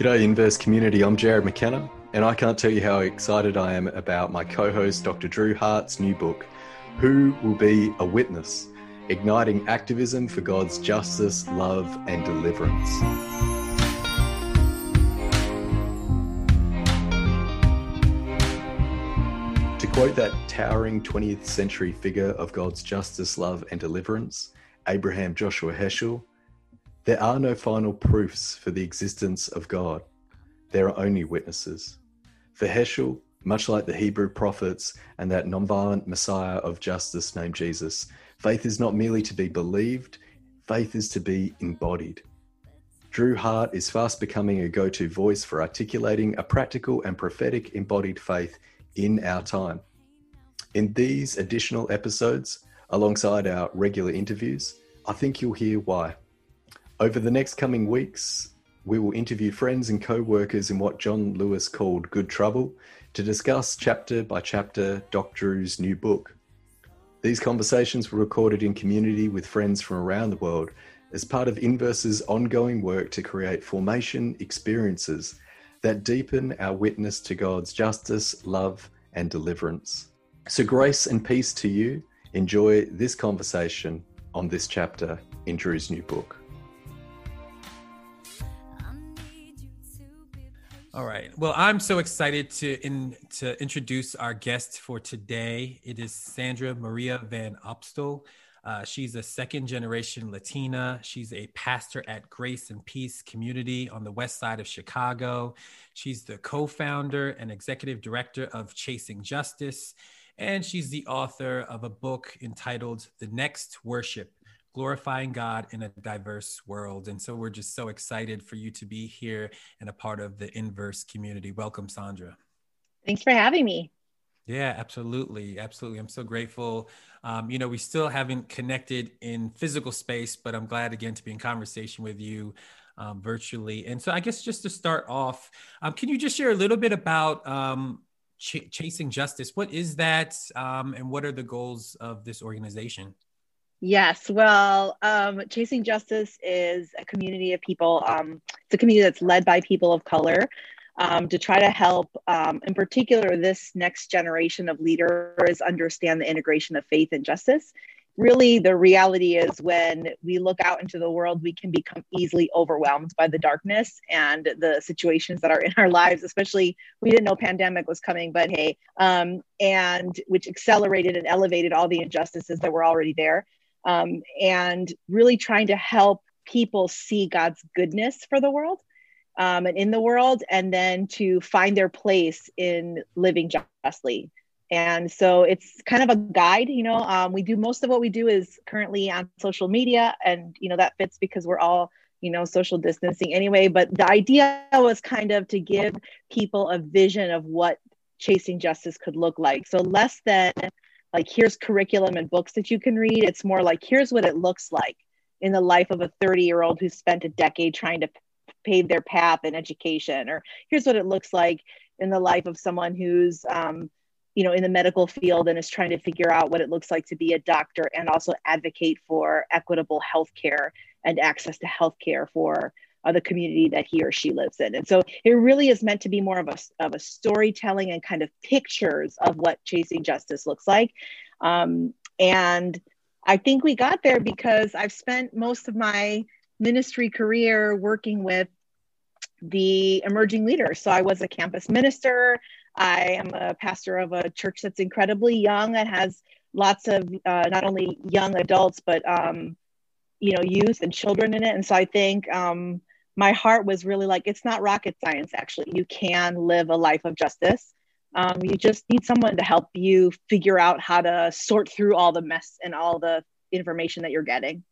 G'day, Inverse community. I'm Jarrod McKenna, and I can't tell you how excited I am about my co host, Dr. Drew Hart's new book, Who Will Be a Witness? Igniting Activism for God's Justice, Love, and Deliverance. To quote that towering 20th century figure of God's justice, love, and deliverance, Abraham Joshua Heschel, there are no final proofs for the existence of God. There are only witnesses. For Heschel, much like the Hebrew prophets and that nonviolent Messiah of justice named Jesus, faith is not merely to be believed, faith is to be embodied. Drew Hart is fast becoming a go to voice for articulating a practical and prophetic embodied faith in our time. In these additional episodes, alongside our regular interviews, I think you'll hear why. Over the next coming weeks, we will interview friends and co workers in what John Lewis called Good Trouble to discuss chapter by chapter Doc Drew's new book. These conversations were recorded in community with friends from around the world as part of Inverse's ongoing work to create formation experiences that deepen our witness to God's justice, love, and deliverance. So, grace and peace to you. Enjoy this conversation on this chapter in Drew's new book. All right. Well, I'm so excited to in, to introduce our guest for today. It is Sandra Maria Van Opstal. Uh, she's a second generation Latina. She's a pastor at Grace and Peace Community on the west side of Chicago. She's the co founder and executive director of Chasing Justice. And she's the author of a book entitled The Next Worship glorifying God in a diverse world. And so we're just so excited for you to be here and a part of the inverse community. Welcome, Sandra. Thanks for having me. Yeah, absolutely. Absolutely. I'm so grateful. Um, you know, we still haven't connected in physical space, but I'm glad again to be in conversation with you um, virtually. And so I guess just to start off, um, can you just share a little bit about um, Ch- Chasing Justice? What is that? Um, and what are the goals of this organization? Yes, well, um, Chasing Justice is a community of people. Um, it's a community that's led by people of color um, to try to help, um, in particular, this next generation of leaders understand the integration of faith and justice. Really, the reality is when we look out into the world, we can become easily overwhelmed by the darkness and the situations that are in our lives. Especially, we didn't know pandemic was coming, but hey, um, and which accelerated and elevated all the injustices that were already there um, and really trying to help people see God's goodness for the world um, and in the world, and then to find their place in living justly. And so it's kind of a guide, you know. Um, we do most of what we do is currently on social media, and you know that fits because we're all, you know, social distancing anyway. But the idea was kind of to give people a vision of what chasing justice could look like. So less than like here's curriculum and books that you can read. It's more like here's what it looks like in the life of a 30 year old who spent a decade trying to pave their path in education or here's what it looks like in the life of someone who's um, you know in the medical field and is trying to figure out what it looks like to be a doctor and also advocate for equitable health care and access to health care for uh, the community that he or she lives in. And so it really is meant to be more of a, of a storytelling and kind of pictures of what chasing justice looks like. Um, and I think we got there because I've spent most of my ministry career working with the emerging leaders. So I was a campus minister. I am a pastor of a church that's incredibly young that has lots of uh, not only young adults but um, you know youth and children in it. And so I think um, my heart was really like, it's not rocket science, actually. You can live a life of justice. Um, you just need someone to help you figure out how to sort through all the mess and all the information that you're getting.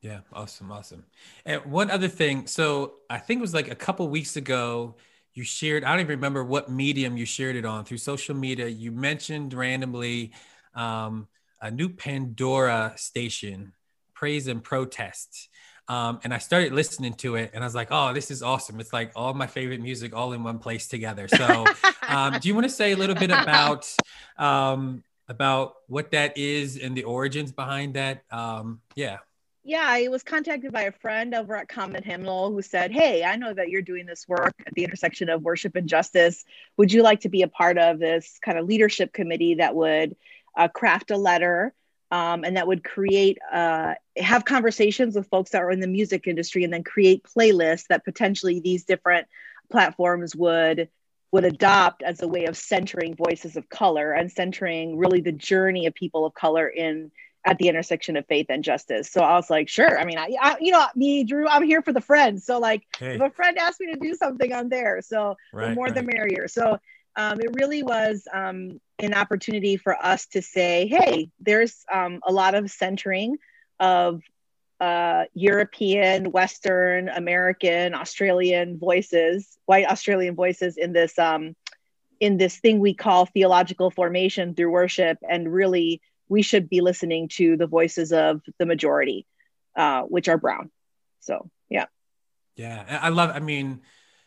Yeah, awesome, awesome. And one other thing, so I think it was like a couple weeks ago, you shared, I don't even remember what medium you shared it on through social media. You mentioned randomly um, a new Pandora station, Praise and Protest. Um, and I started listening to it and I was like, oh, this is awesome. It's like all my favorite music all in one place together. So um, do you want to say a little bit about um, about what that is and the origins behind that? Um, yeah. yeah, I was contacted by a friend over at Common Hymnal who said, Hey, I know that you're doing this work at the intersection of worship and justice. Would you like to be a part of this kind of leadership committee that would uh, craft a letter um, and that would create, uh, have conversations with folks that are in the music industry and then create playlists that potentially these different platforms would would adopt as a way of centering voices of color and centering really the journey of people of color in at the intersection of faith and justice. So I was like, sure. I mean, I, I you know, me, Drew, I'm here for the friends. So like, hey. if a friend asked me to do something, I'm there. So right, the more right. the merrier. So um, it really was um, an opportunity for us to say, hey, there's um, a lot of centering of uh, European, Western, American, Australian voices, white Australian voices in this um, in this thing we call theological formation through worship, and really we should be listening to the voices of the majority, uh, which are brown. So, yeah. Yeah, I love. I mean,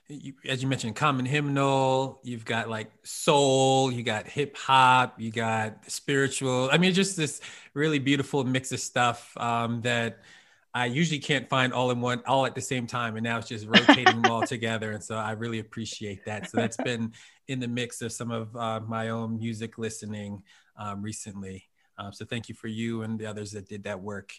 you, as you mentioned, common hymnal. You've got like soul. You got hip hop. You got spiritual. I mean, just this really beautiful mix of stuff um, that I usually can't find all in one, all at the same time. And now it's just rotating them all together. And so I really appreciate that. So that's been in the mix of some of uh, my own music listening um, recently. Um, so thank you for you and the others that did that work.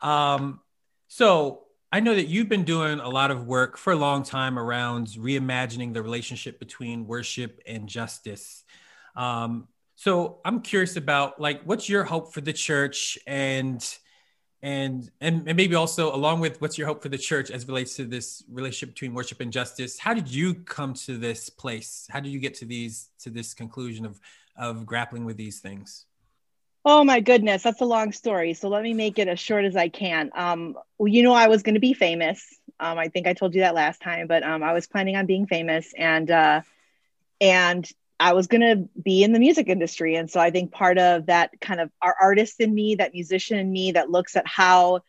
Um, so I know that you've been doing a lot of work for a long time around reimagining the relationship between worship and justice. Um, so I'm curious about like what's your hope for the church and and, and and maybe also along with what's your hope for the church as relates to this relationship between worship and justice how did you come to this place how did you get to these to this conclusion of of grappling with these things Oh my goodness, that's a long story. So let me make it as short as I can. Um, well, you know, I was going to be famous. Um, I think I told you that last time, but um, I was planning on being famous, and uh, and I was going to be in the music industry. And so I think part of that kind of our artist in me, that musician in me, that looks at how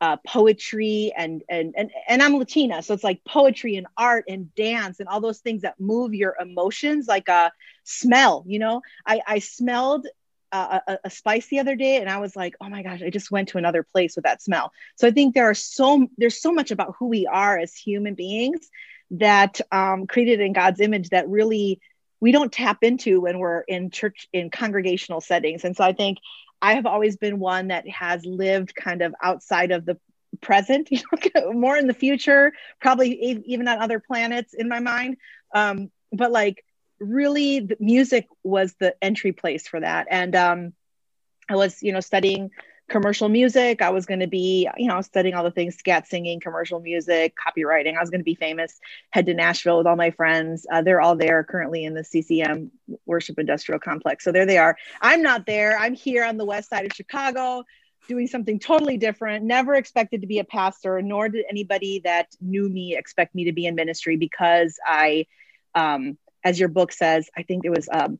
uh, poetry and and and and I'm Latina, so it's like poetry and art and dance and all those things that move your emotions, like a smell. You know, I I smelled a, a, spice the other day and i was like oh my gosh i just went to another place with that smell. So i think there are so there's so much about who we are as human beings that um, created in god's image that really we don't tap into when we're in church in congregational settings. And so i think i have always been one that has lived kind of outside of the present you know, more in the future probably even on other planets in my mind. Um, but like really the music was the entry place for that. And um, i was you know studying commercial music. I was going to be you know studying all the things scat singing commercial music copywriting. I was going to be famous head to nashville with all my friends. Uh, they're all there currently in the ccm worship industrial complex. So there they are. I'm not there. I'm here on the west side of chicago doing something totally different. Never expected to be a pastor nor did anybody that knew me expect me to be in ministry because i um, as your book says, I think it was um,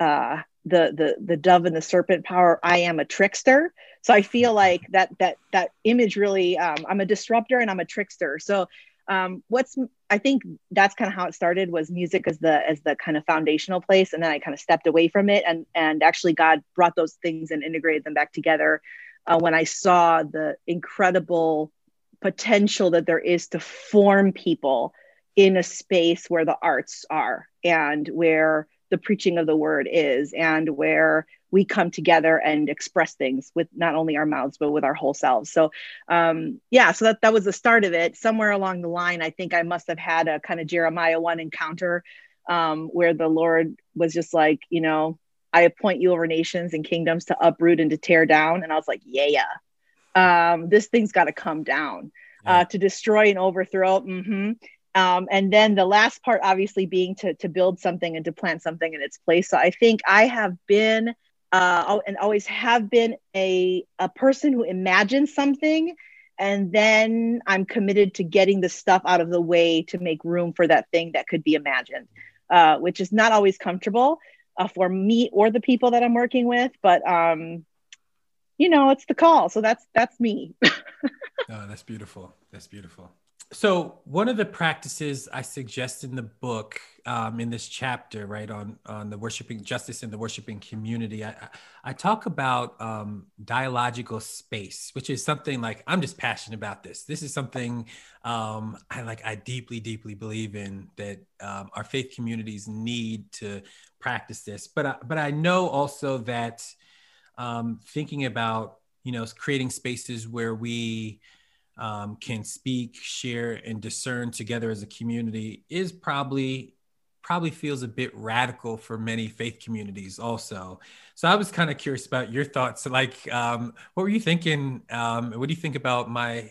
uh, the the the dove and the serpent power. I am a trickster. So I feel like that that that image really. Um, I'm a disruptor and I'm a trickster. So um, what's I think that's kind of how it started was music as the as the kind of foundational place, and then I kind of stepped away from it, and and actually God brought those things and integrated them back together uh, when I saw the incredible potential that there is to form people in a space where the arts are and where the preaching of the word is and where we come together and express things with not only our mouths but with our whole selves. So um, yeah so that, that was the start of it. Somewhere along the line i think i must have had a kind of jeremiah 1 encounter um, where the lord was just like you know i appoint you over nations and kingdoms to uproot and to tear down. And i was like yeah um, this thing's got to come down. Uh, to destroy and overthrow mm-hmm. Um, and then the last part, obviously, being to, to build something and to plant something in its place. So I think I have been uh, and always have been a, a person who imagines something. And then I'm committed to getting the stuff out of the way to make room for that thing that could be imagined, uh, which is not always comfortable uh, for me or the people that I'm working with. But, um, you know, it's the call. So that's that's me. oh, that's beautiful. That's beautiful. So one of the practices I suggest in the book, um, in this chapter, right on on the worshiping justice in the worshiping community, I I talk about um, dialogical space, which is something like I'm just passionate about this. This is something um, I like. I deeply, deeply believe in that um, our faith communities need to practice this. But I, but I know also that um, thinking about you know creating spaces where we um, can speak, share, and discern together as a community is probably probably feels a bit radical for many faith communities also. So i was kind of curious about your thoughts. Like um, what were you thinking um, what do you think about my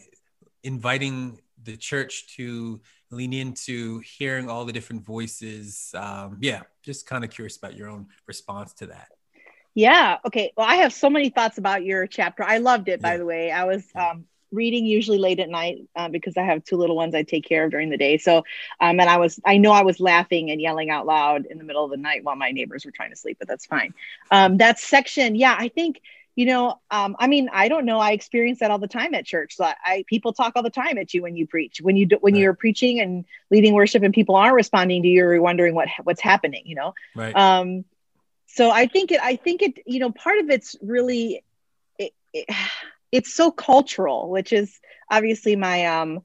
inviting the church to lean into hearing all the different voices? Um, yeah just kind of curious about your own response to that. Yeah okay. Well i have so many thoughts about your chapter. I loved it yeah. by the way. I was um, reading usually late at night uh, because I have two little ones I take care of during the day. So, um, and I was, I know I was laughing and yelling out loud in the middle of the night while my neighbors were trying to sleep, but that's fine. Um, that section, yeah, I think, you know, um, I mean, I don't know. I experience that all the time at church. So I, I people talk all the time at you when you preach, when you do, when right. you're preaching and leading worship, and people aren't responding to you, you're wondering what what's happening. You know, right. Um, so I think it. I think it. You know, part of it's really. It, it, it's so cultural, which is obviously my um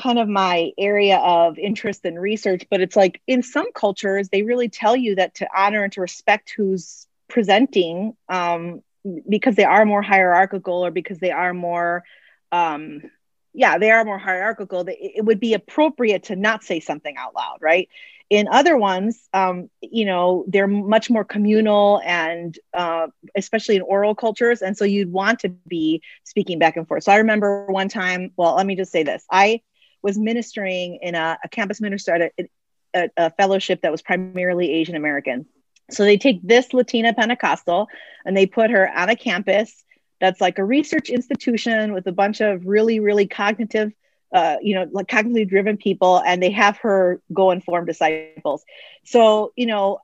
kind of my area of interest and research. But it's like in some cultures, they really tell you that to honor and to respect who's presenting um, because they are more hierarchical or because they are more um, yeah they are more hierarchical it would be appropriate to not say something out loud right in other ones um, you know they're much more communal and uh, especially in oral cultures. And so you'd want to be speaking back and forth. So i remember one time well let me just say this. I was ministering in a, a campus minister at a, a, a fellowship that was primarily asian american. So they take this latina pentecostal and they put her on a campus that's like a research institution with a bunch of really really cognitive uh, you know, like cognitively driven people, and they have her go and form disciples. So, you know,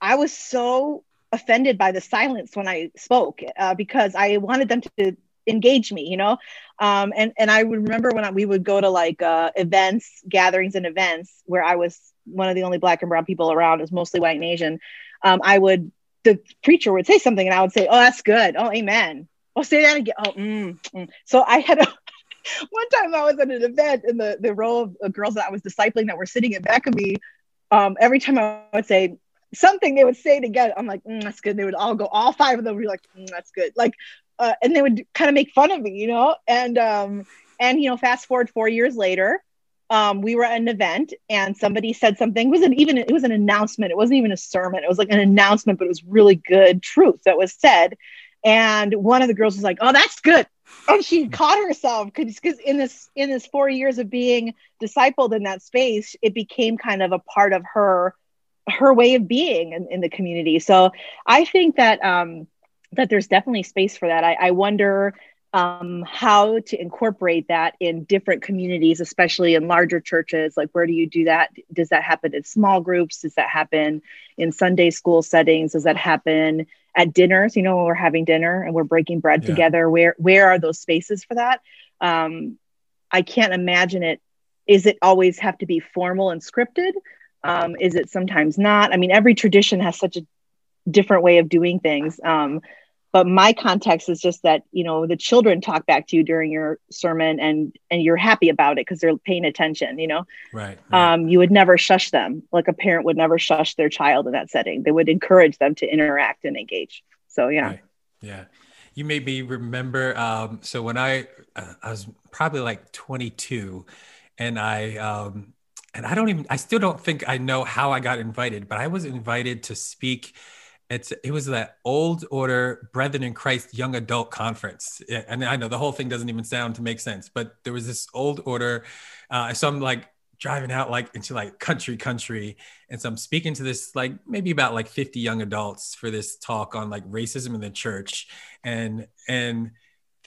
I was so offended by the silence when I spoke uh, because I wanted them to engage me, you know. Um, and and I would remember when I, we would go to like uh, events, gatherings, and events where I was one of the only black and brown people around. It was mostly white and Asian. Um, I would the preacher would say something, and I would say, "Oh, that's good. Oh, amen." Oh, say that again. Oh, mm, mm. so I had a one time I was at an event and the, the row of girls that I was discipling that were sitting in back of me, um, every time I would say something, they would say again. I'm like, mm, that's good. They would all go, all five of them would be like, mm, that's good. Like, uh, and they would kind of make fun of me, you know? And, um, and, you know, fast forward four years later, um, we were at an event and somebody said something. It wasn't even, it was an announcement. It wasn't even a sermon. It was like an announcement, but it was really good truth that was said. And one of the girls was like, oh, that's good and she caught herself because in this in this four years of being discipled in that space it became kind of a part of her her way of being in, in the community. So i think that um that there's definitely space for that. I, I wonder um, how to incorporate that in different communities, especially in larger churches. Like, where do you do that? Does that happen in small groups? Does that happen in Sunday school settings? Does that happen at dinners? You know, when we're having dinner and we're breaking bread yeah. together, where where are those spaces for that? Um, I can't imagine it. Is it always have to be formal and scripted? Um, is it sometimes not? I mean, every tradition has such a different way of doing things. Um, but my context is just that you know the children talk back to you during your sermon and and you're happy about it because they're paying attention you know? Right, right, um you would never shush them. Like a parent would never shush their child in that setting. They would encourage them to interact and engage. So yeah. Right. yeah. You made me remember um so when i uh, i was probably like 22 and i um and i don't even i still don't think i know how i got invited but i was invited to speak it's it was that old order brethren in christ young adult conference. And i know the whole thing doesn't even sound to make sense but there was this old order uh, so i'm like driving out like into like country country and so i'm speaking to this like maybe about like 50 young adults for this talk on like racism in the church. And and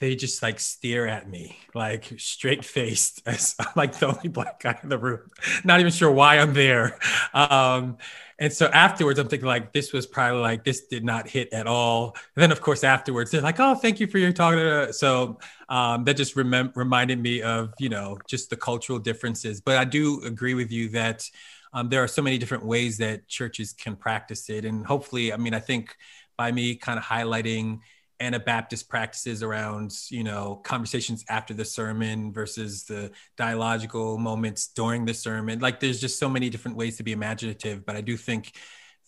they just like stare at me like straight faced as I'm like the only black guy in the room. Not even sure why I'm there. Um, and so afterwards, I'm thinking like this was probably like this did not hit at all. And then of course afterwards, they're like, "Oh, thank you for your talk." So um, that just rem- reminded me of you know just the cultural differences. But I do agree with you that um, there are so many different ways that churches can practice it, and hopefully, I mean, I think by me kind of highlighting Anabaptist practices around, you know, conversations after the sermon versus the dialogical moments during the sermon. Like there's just so many different ways to be imaginative, but I do think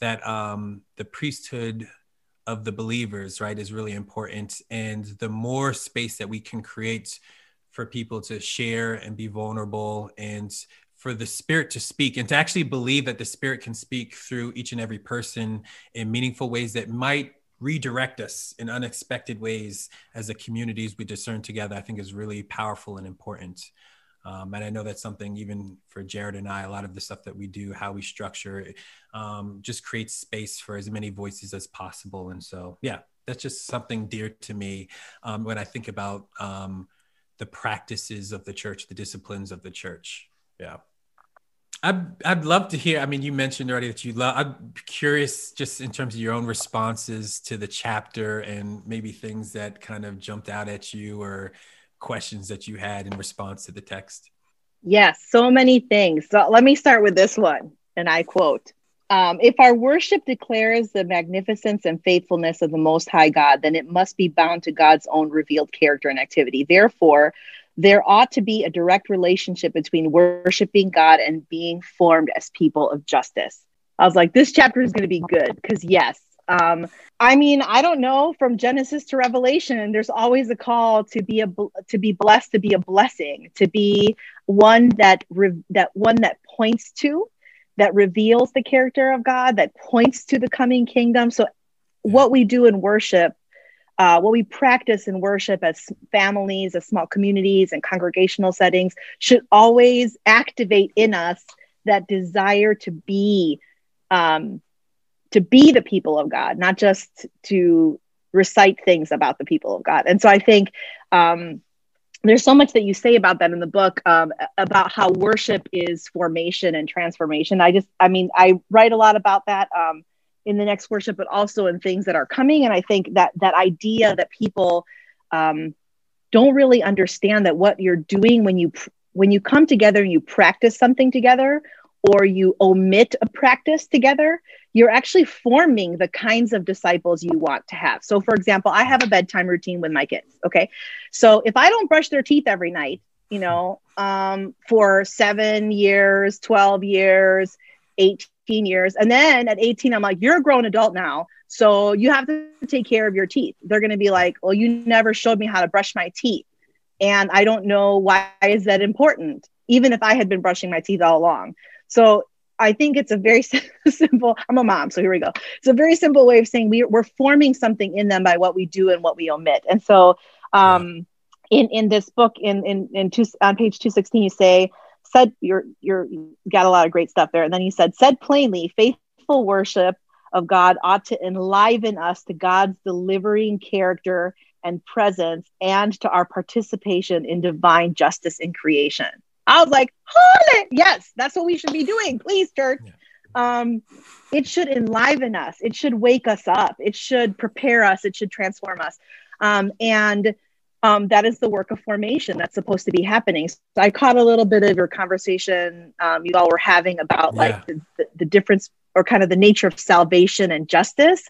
that um, the priesthood of the believers, right, is really important. And the more space that we can create for people to share and be vulnerable and for the spirit to speak and to actually believe that the spirit can speak through each and every person in meaningful ways that might redirect us in unexpected ways as the communities we discern together, I think is really powerful and important. Um, and I know that's something even for Jared and I, a lot of the stuff that we do, how we structure, um, just creates space for as many voices as possible. And so, yeah, that's just something dear to me um, when I think about um, the practices of the church, the disciplines of the church. Yeah. I'd, I'd love to hear. I mean, you mentioned already that you love. I'm curious, just in terms of your own responses to the chapter and maybe things that kind of jumped out at you or questions that you had in response to the text. Yes, so many things. So let me start with this one, and I quote um, If our worship declares the magnificence and faithfulness of the Most High God, then it must be bound to God's own revealed character and activity. Therefore, there ought to be a direct relationship between worshiping God and being formed as people of justice. I was like, this chapter is going to be good because, yes, um, I mean, I don't know from Genesis to Revelation, there's always a call to be a to be blessed, to be a blessing, to be one that re- that one that points to, that reveals the character of God, that points to the coming kingdom. So, what we do in worship uh, what we practice in worship as families, as small communities, and congregational settings should always activate in us that desire to be um, to be the people of God, not just to recite things about the people of God. And so I think um, there's so much that you say about that in the book um, about how worship is formation and transformation. I just, I mean, I write a lot about that. Um, in the next worship, but also in things that are coming. And I think that that idea that people um, don't really understand that what you're doing when you when you come together and you practice something together or you omit a practice together, you're actually forming the kinds of disciples you want to have. So, for example, I have a bedtime routine with my kids. Okay. So, if I don't brush their teeth every night, you know, um, for seven years, 12 years, 18 years. And then at 18, I'm like, you're a grown adult now. So you have to take care of your teeth. They're going to be like, well, you never showed me how to brush my teeth. And I don't know why is that important, even if I had been brushing my teeth all along. So I think it's a very simple, I'm a mom, so here we go. It's a very simple way of saying we, we're forming something in them by what we do and what we omit. And so um, in, in this book, in, in, in two, on page 216, you say, said you're you're got a lot of great stuff there. And then he said said plainly faithful worship of god ought to enliven us to god's delivering character and presence and to our participation in divine justice in creation. I was like holy yes that's what we should be doing. Please church. Yeah. um it should enliven us. It should wake us up. It should prepare us. It should transform us. Um, and um, that is the work of formation that's supposed to be happening. So I caught a little bit of your conversation um, you all were having about yeah. like the, the, the, difference or kind of the nature of salvation and justice.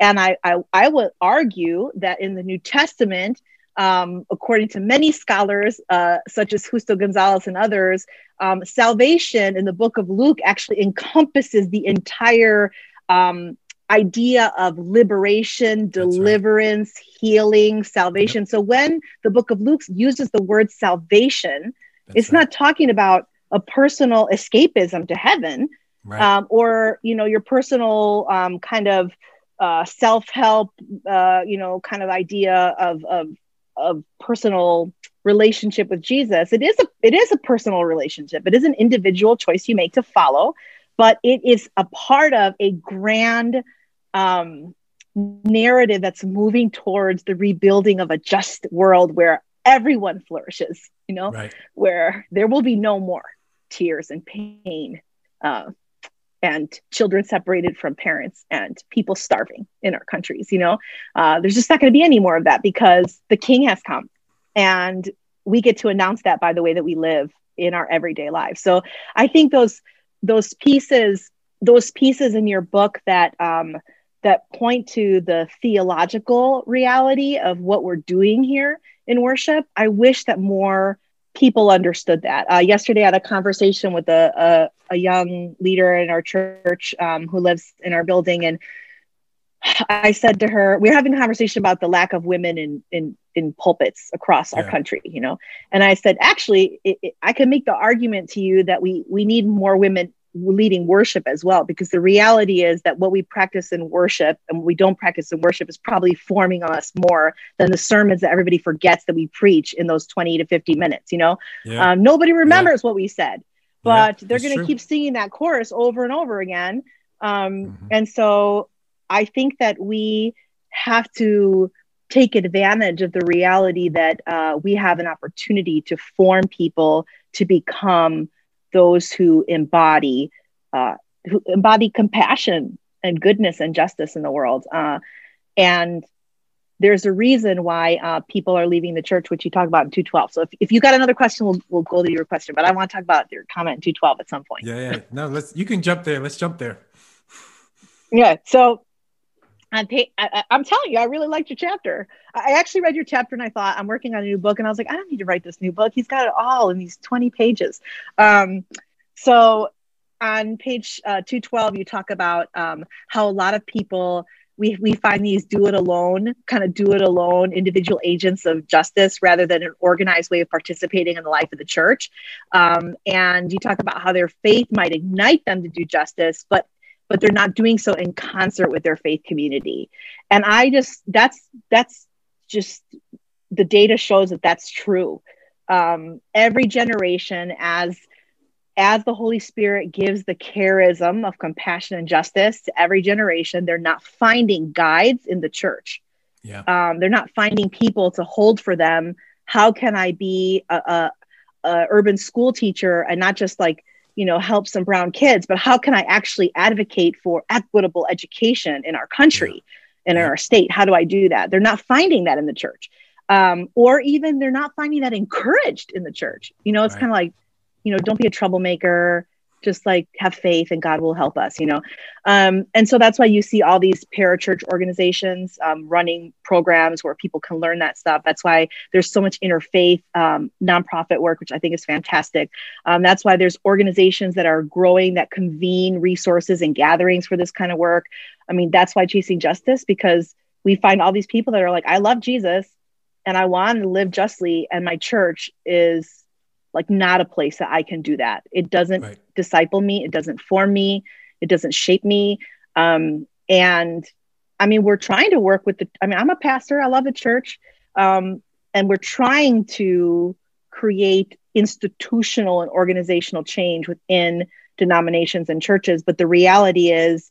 And I, I, I would argue that in the New Testament, um, according to many scholars, uh, such as Justo Gonzalez and others, um, salvation in the book of Luke actually encompasses the entire um, idea of liberation, deliverance, right. healing, salvation. Yep. So when the book of Luke uses the word salvation, That's it's right. not talking about a personal escapism to heaven right. um, or, you know, your personal um, kind of uh, self-help, uh, you know, kind of idea of, of, of personal relationship with Jesus. It is a, it is a personal relationship. It is an individual choice you make to follow but it is a part of a grand um, narrative that's moving towards the rebuilding of a just world where everyone flourishes, you know, right. where there will be no more tears and pain uh, and children separated from parents and people starving in our countries, you know. Uh, there's just not going to be any more of that because the king has come. And we get to announce that by the way that we live in our everyday lives. So I think those those pieces those pieces in your book that um, that point to the theological reality of what we're doing here in worship. I wish that more people understood that. Uh, yesterday, I had a conversation with a, a, a young leader in our church um, who lives in our building, and I said to her, we are having a conversation about the lack of women in in in pulpits across yeah. our country, you know. And I said, actually, it, it, I can make the argument to you that we we need more women leading worship as well because the reality is that what we practice in worship and what we don't practice in worship is probably forming us more than the sermons that everybody forgets that we preach in those 20 to 50 minutes you know yeah. um, nobody remembers yeah. what we said but they're going to keep singing that chorus over and over again um, mm-hmm. and so i think that we have to take advantage of the reality that uh, we have an opportunity to form people to become those who embody uh, who embody compassion and goodness and justice in the world. Uh, and there's a reason why uh, people are leaving the church, which you talk about in 212. So if, if you got another question, we'll, we'll go to your question, but I want to talk about your comment in 212 at some point. Yeah, yeah. No, let's, you can jump there. Let's jump there. Yeah. So I'm, pay, I, am telling you, I really liked your chapter. I actually read your chapter and I thought I'm working on a new book, and I was like, I don't need to write this new book. He's got it all in these 20 pages. Um, so on page uh, 212, you talk about um, how a lot of people we, we find these do it alone, kind of do it alone individual agents of justice rather than an organized way of participating in the life of the church. Um, and you talk about how their faith might ignite them to do justice, but but they're not doing so in concert with their faith community. And i just that's that's just the data shows that that's true. Um, every generation as as the holy spirit gives the charism of compassion and justice to every generation they're not finding guides in the church. Yeah. um, they're not finding people to hold for them. How can i be a, a, a urban school teacher and not just like you know help some brown kids but how can i actually advocate for equitable education in our country and in our state? How do i do that? They're not finding that in the church. Um, or even they're not finding that encouraged in the church. You know it's right. kind of like you know don't be a troublemaker just like have faith and God will help us, you know? Um, and so that's why you see all these parachurch organizations um, running programs where people can learn that stuff. That's why there's so much interfaith um, nonprofit work, which I think is fantastic. Um, that's why there's organizations that are growing that convene resources and gatherings for this kind of work. I mean, that's why Chasing Justice, because we find all these people that are like, I love Jesus and I want to live justly, and my church is like not a place that I can do that. It doesn't right. disciple me, it doesn't form me, it doesn't shape me. Um, and I mean, we're trying to work with the, I mean, I'm a pastor, I love the church. Um, and we're trying to create institutional and organizational change within denominations and churches. But the reality is,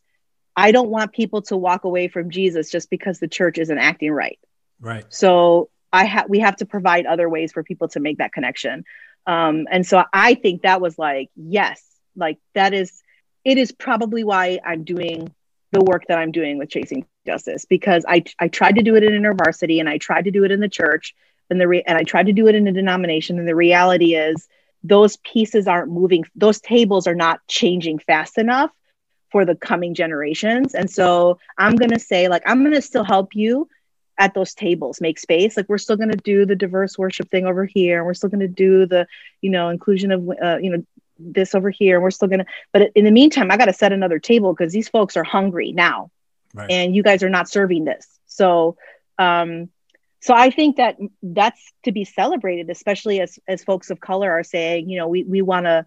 I don't want people to walk away from Jesus just because the church isn't acting right. Right. So I have we have to provide other ways for people to make that connection. Um, and so I think that was like, yes, like that is, it is probably why I'm doing the work that I'm doing with Chasing Justice because I, I tried to do it in InterVarsity and I tried to do it in the church and the re- and I tried to do it in a denomination. And the reality is those pieces aren't moving. Those tables are not changing fast enough for the coming generations. And so I'm going to say like, I'm going to still help you at those tables make space. Like we're still going to do the diverse worship thing over here and we're still going to do the you know inclusion of uh, you know this over here and we're still going to but in the meantime i got to set another table because these folks are hungry now. Right. and you guys are not serving this. So um so i think that that's to be celebrated especially as as folks of color are saying you know we we want to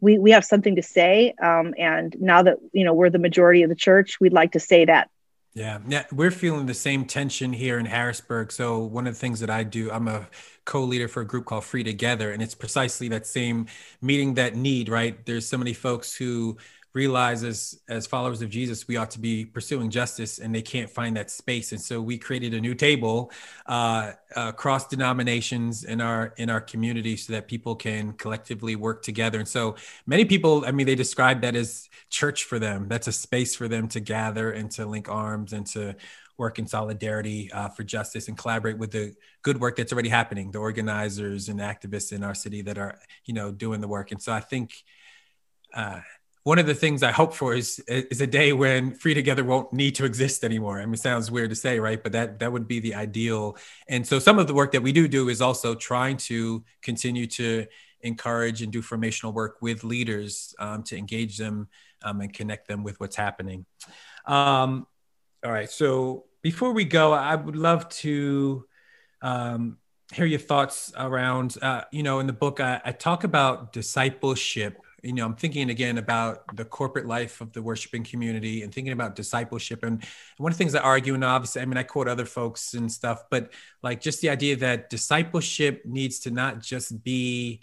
we we have something to say um and now that you know we're the majority of the church we'd like to say that yeah, yeah, we're feeling the same tension here in Harrisburg. So one of the things that I do, I'm a co-leader for a group called Free Together, and it's precisely that same meeting that need. Right, there's so many folks who realize as as followers of Jesus, we ought to be pursuing justice, and they can't find that space. And so we created a new table uh, across denominations in our in our community, so that people can collectively work together. And so many people, I mean, they describe that as church for them. That's a space for them to gather and to link arms and to work in solidarity uh, for justice and collaborate with the good work that's already happening the organizers and activists in our city that are you know doing the work and so i think uh, one of the things I hope for is is a day when Free Together won't need to exist anymore. I mean, it sounds weird to say, right? But that that would be the ideal. And so, some of the work that we do do is also trying to continue to encourage and do formational work with leaders um, to engage them um, and connect them with what's happening. Um, all right. So before we go, I would love to um, hear your thoughts around. Uh, you know, in the book, I, I talk about discipleship you know i'm thinking again about the corporate life of the worshiping community and thinking about discipleship and one of the things i argue and obviously i mean i quote other folks and stuff but like just the idea that discipleship needs to not just be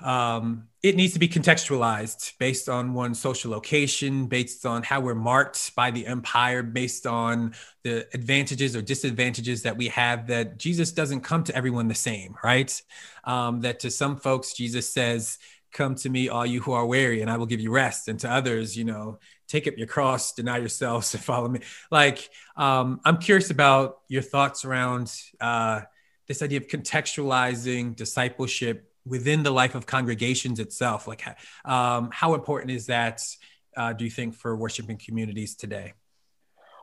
um, it needs to be contextualized based on one social location, based on how we're marked by the empire, based on the advantages or disadvantages that we have. That Jesus doesn't come to everyone the same, right? Um, that to some folks, Jesus says, come to me all you who are weary and i will give you rest. And to others you know take up your cross deny yourselves and follow me. Like um, i'm curious about your thoughts around uh, this idea of contextualizing discipleship within the life of congregations itself. Like um, how important is that uh, do you think for worshiping communities today?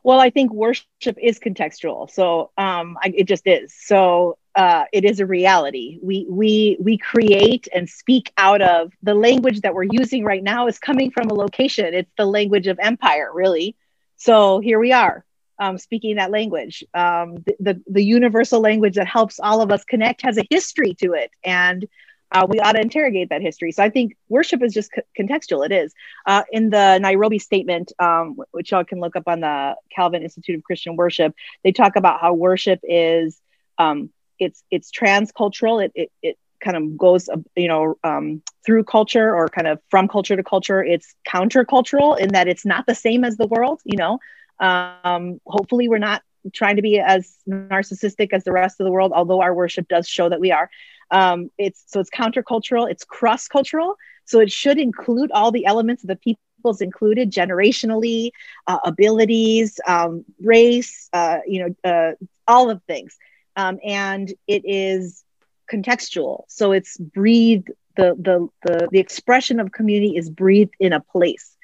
Well i think worship is contextual. So um, I, it just is. So uh, it is a reality. We we we create and speak out of the language that we're using right now is coming from a location. It's the language of empire, really. So here we are, um, speaking that language. Um, the, the, the universal language that helps all of us connect has a history to it, and uh, we ought to interrogate that history. So I think worship is just co- contextual. It is uh, in the Nairobi Statement, um, which y'all can look up on the Calvin Institute of Christian Worship. They talk about how worship is um, it's it's transcultural. It it, it kind of goes you know um, through culture or kind of from culture to culture. It's countercultural in that it's not the same as the world. You know, um, hopefully we're not trying to be as narcissistic as the rest of the world, although our worship does show that we are. Um, it's so it's countercultural. It's cross cultural. So it should include all the elements of the people's included generationally, uh, abilities, um, race, uh, you know, uh, all of things um, and it is contextual. So it's breathed the the the the expression of community is breathed in a place,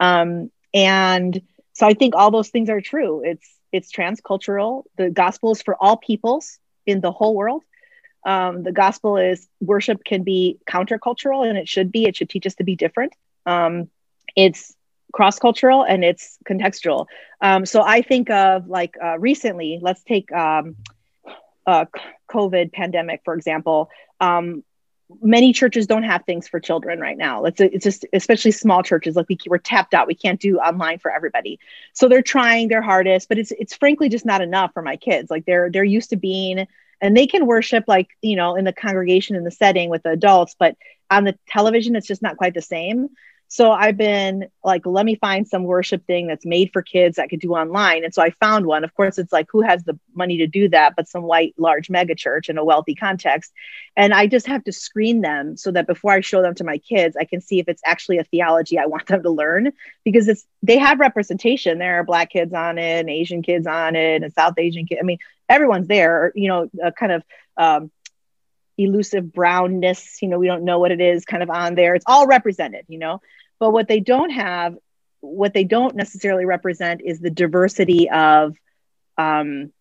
um, and so I think all those things are true. It's it's transcultural. The gospel is for all peoples in the whole world. Um, the gospel is worship can be countercultural, and it should be. It should teach us to be different. Um, it's cross cultural and it's contextual. Um, so I think of like uh, recently. Let's take um, uh, COVID pandemic, for example, um, many churches don't have things for children right now. It's, it's just, especially small churches, like we, we're tapped out. We can't do online for everybody. So they're trying their hardest, but it's, it's frankly just not enough for my kids. Like they're, they're used to being, and they can worship like, you know, in the congregation, in the setting with the adults, but on the television, it's just not quite the same. So I've been like, let me find some worship thing that's made for kids that could do online. And so I found one. Of course, it's like, who has the money to do that? But some white, large mega church in a wealthy context. And I just have to screen them so that before I show them to my kids, I can see if it's actually a theology I want them to learn because it's they have representation. There are black kids on it, and Asian kids on it, and South Asian kids. I mean, everyone's there. You know, kind of um, elusive brownness. You know, we don't know what it is, kind of on there. It's all represented. You know. But what they don't have, what they don't necessarily represent is the diversity of um,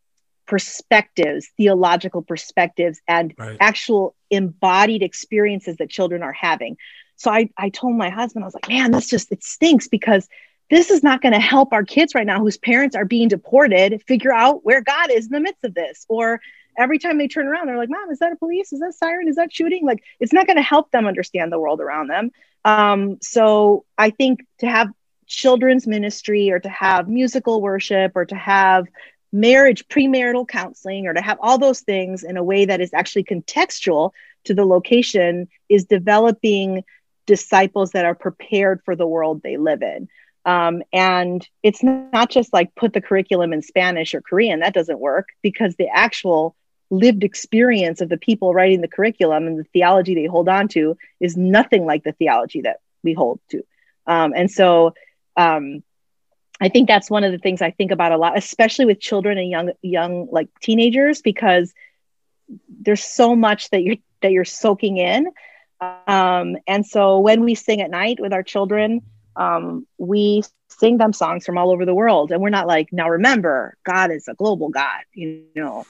perspectives, theological perspectives, and right. actual embodied experiences that children are having. So I, I told my husband, I was like, man, this just, it stinks because this is not going to help our kids right now whose parents are being deported figure out where God is in the midst of this. Or every time they turn around, they're like, Mom, is that a police? Is that siren? Is that shooting? Like, it's not going to help them understand the world around them. Um, so I think to have children's ministry or to have musical worship or to have marriage premarital counseling or to have all those things in a way that is actually contextual to the location is developing disciples that are prepared for the world they live in. Um, and it's not just like put the curriculum in Spanish or Korean, that doesn't work because the actual lived experience of the people writing the curriculum and the theology they hold on to is nothing like the theology that we hold to. Um, and so um, I think that's one of the things I think about a lot, especially with children and young, young like teenagers, because there's so much that you're that you're soaking in. Um, and so when we sing at night with our children, um, we sing them songs from all over the world, and we're not like, now remember, God is a global God, you know.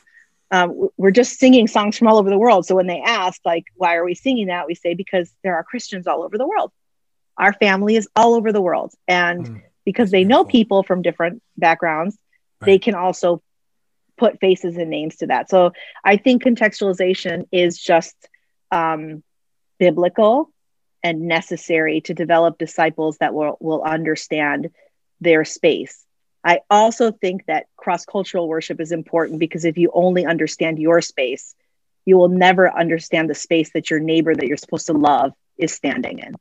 Um, we're just singing songs from all over the world. So when they ask, like, why are we singing that? We say, because there are Christians all over the world. Our family is all over the world. And mm, because they know people from different backgrounds, right. they can also put faces and names to that. So I think contextualization is just um, biblical and necessary to develop disciples that will, will understand their space. I also think that cross cultural worship is important because if you only understand your space, you will never understand the space that your neighbor that you're supposed to love is standing in.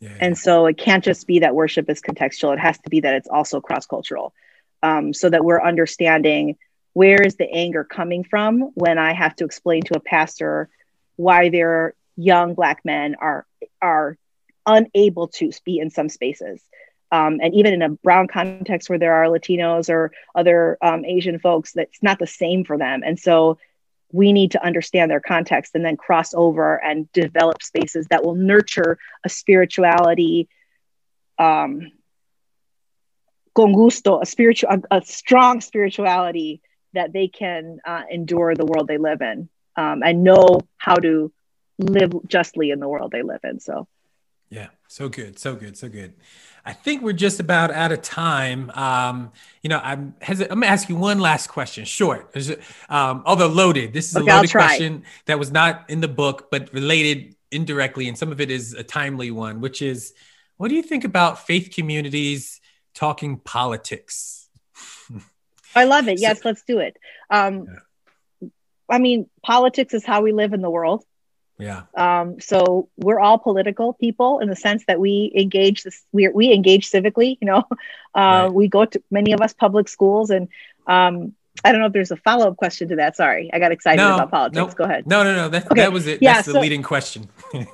Yeah, yeah. And so it can't just be that worship is contextual, it has to be that it's also cross cultural um, so that we're understanding where is the anger coming from when I have to explain to a pastor why their young black men are are unable to be in some spaces. Um, and even in a brown context where there are Latinos or other um, Asian folks, that's not the same for them. And so we need to understand their context and then cross over and develop spaces that will nurture a spirituality um, con gusto, a spiritual, a, a strong spirituality that they can uh, endure the world they live in um, and know how to live justly in the world they live in. So, yeah, so good, so good, so good. I think we're just about out of time. Um, you know, I'm I'm gonna ask you one last question, short, um, although loaded. This is okay, a loaded question that was not in the book, but related indirectly, and some of it is a timely one, which is, what do you think about faith communities talking politics? I love it. Yes, so, let's do it. Um, yeah. I mean, politics is how we live in the world. Yeah. Um, so we're all political people in the sense that we engage this, we, we engage civically, you know, uh, right. we go to many of us public schools and, um, I don't know if there's a follow-up question to that. Sorry. I got excited no, about politics. No, go ahead. No, no, no. That, okay. that was it. Yeah, That's so, the leading question.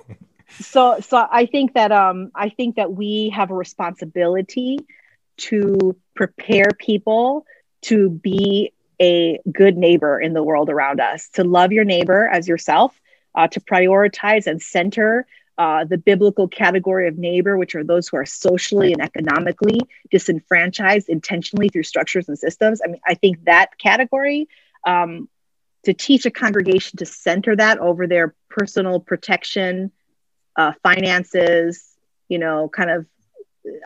so, so I think that, um, I think that we have a responsibility to prepare people to be a good neighbor in the world around us, to love your neighbor as yourself, uh, to prioritize and center uh, the biblical category of neighbor, which are those who are socially and economically disenfranchised intentionally through structures and systems. I mean, I think that category, um, to teach a congregation to center that over their personal protection, uh, finances, you know, kind of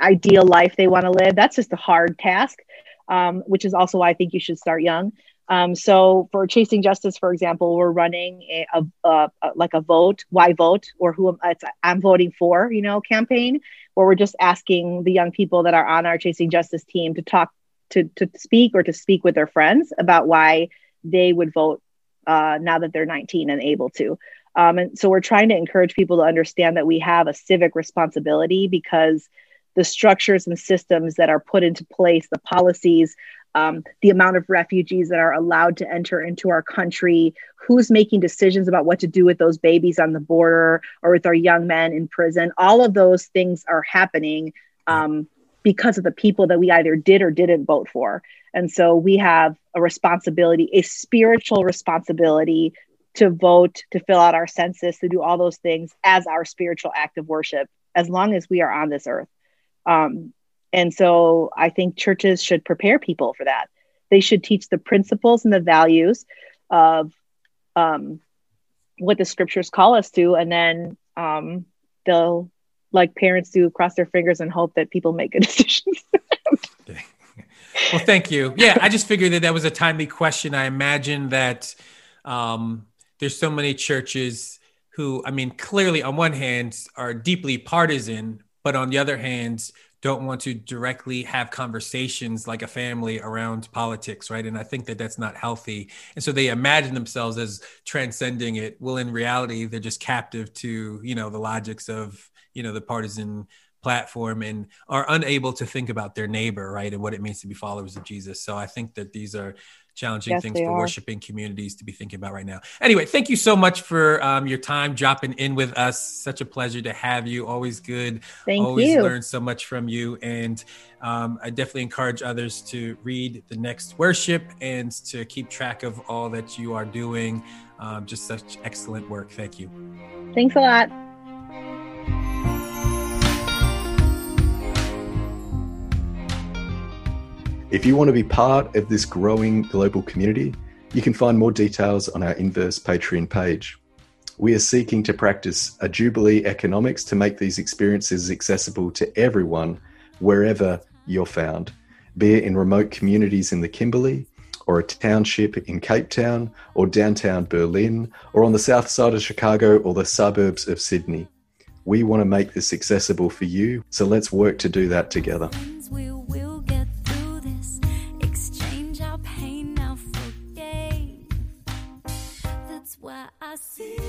ideal life they want to live, that's just a hard task um, which is also why I think you should start young. Um, so for chasing justice, for example, we're running a, a, a, a like a vote, why vote, or who am, I'm voting for, you know, campaign, where we're just asking the young people that are on our chasing justice team to talk to to speak or to speak with their friends about why they would vote uh, now that they're 19 and able to. Um, and so we're trying to encourage people to understand that we have a civic responsibility because the structures and systems that are put into place, the policies, um, the amount of refugees that are allowed to enter into our country, who's making decisions about what to do with those babies on the border or with our young men in prison. All of those things are happening um, because of the people that we either did or didn't vote for. And so we have a responsibility, a spiritual responsibility to vote, to fill out our census, to do all those things as our spiritual act of worship, as long as we are on this earth. Um, and so I think churches should prepare people for that. They should teach the principles and the values of um, what the scriptures call us to, and then um, they'll, like parents do, cross their fingers and hope that people make good decisions. well, thank you. Yeah, I just figured that that was a timely question. I imagine that um, there's so many churches who, I mean, clearly on one hand are deeply partisan, but on the other hand, don't want to directly have conversations like a family around politics, right? And I think that that's not healthy. And so they imagine themselves as transcending it. Well, in reality, they're just captive to, you know, the logics of you know the partisan platform and are unable to think about their neighbor right and what it means to be followers of jesus so i think that these are challenging yes, things for are. worshiping communities to be thinking about right now. Anyway, thank you so much for um, your time dropping in with us. Such a pleasure to have you. Always good. Thank Always you. learn so much from you. And um, I definitely encourage others to read the next worship and to keep track of all that you are doing. Um, just such excellent work. Thank you. Thanks a lot. If you want to be part of this growing global community, you can find more details on our Inverse Patreon page. We are seeking to practice a Jubilee economics to make these experiences accessible to everyone wherever you're found, be it in remote communities in the Kimberley, or a township in Cape Town, or downtown Berlin, or on the south side of Chicago, or the suburbs of Sydney. We want to make this accessible for you, so let's work to do that together. see.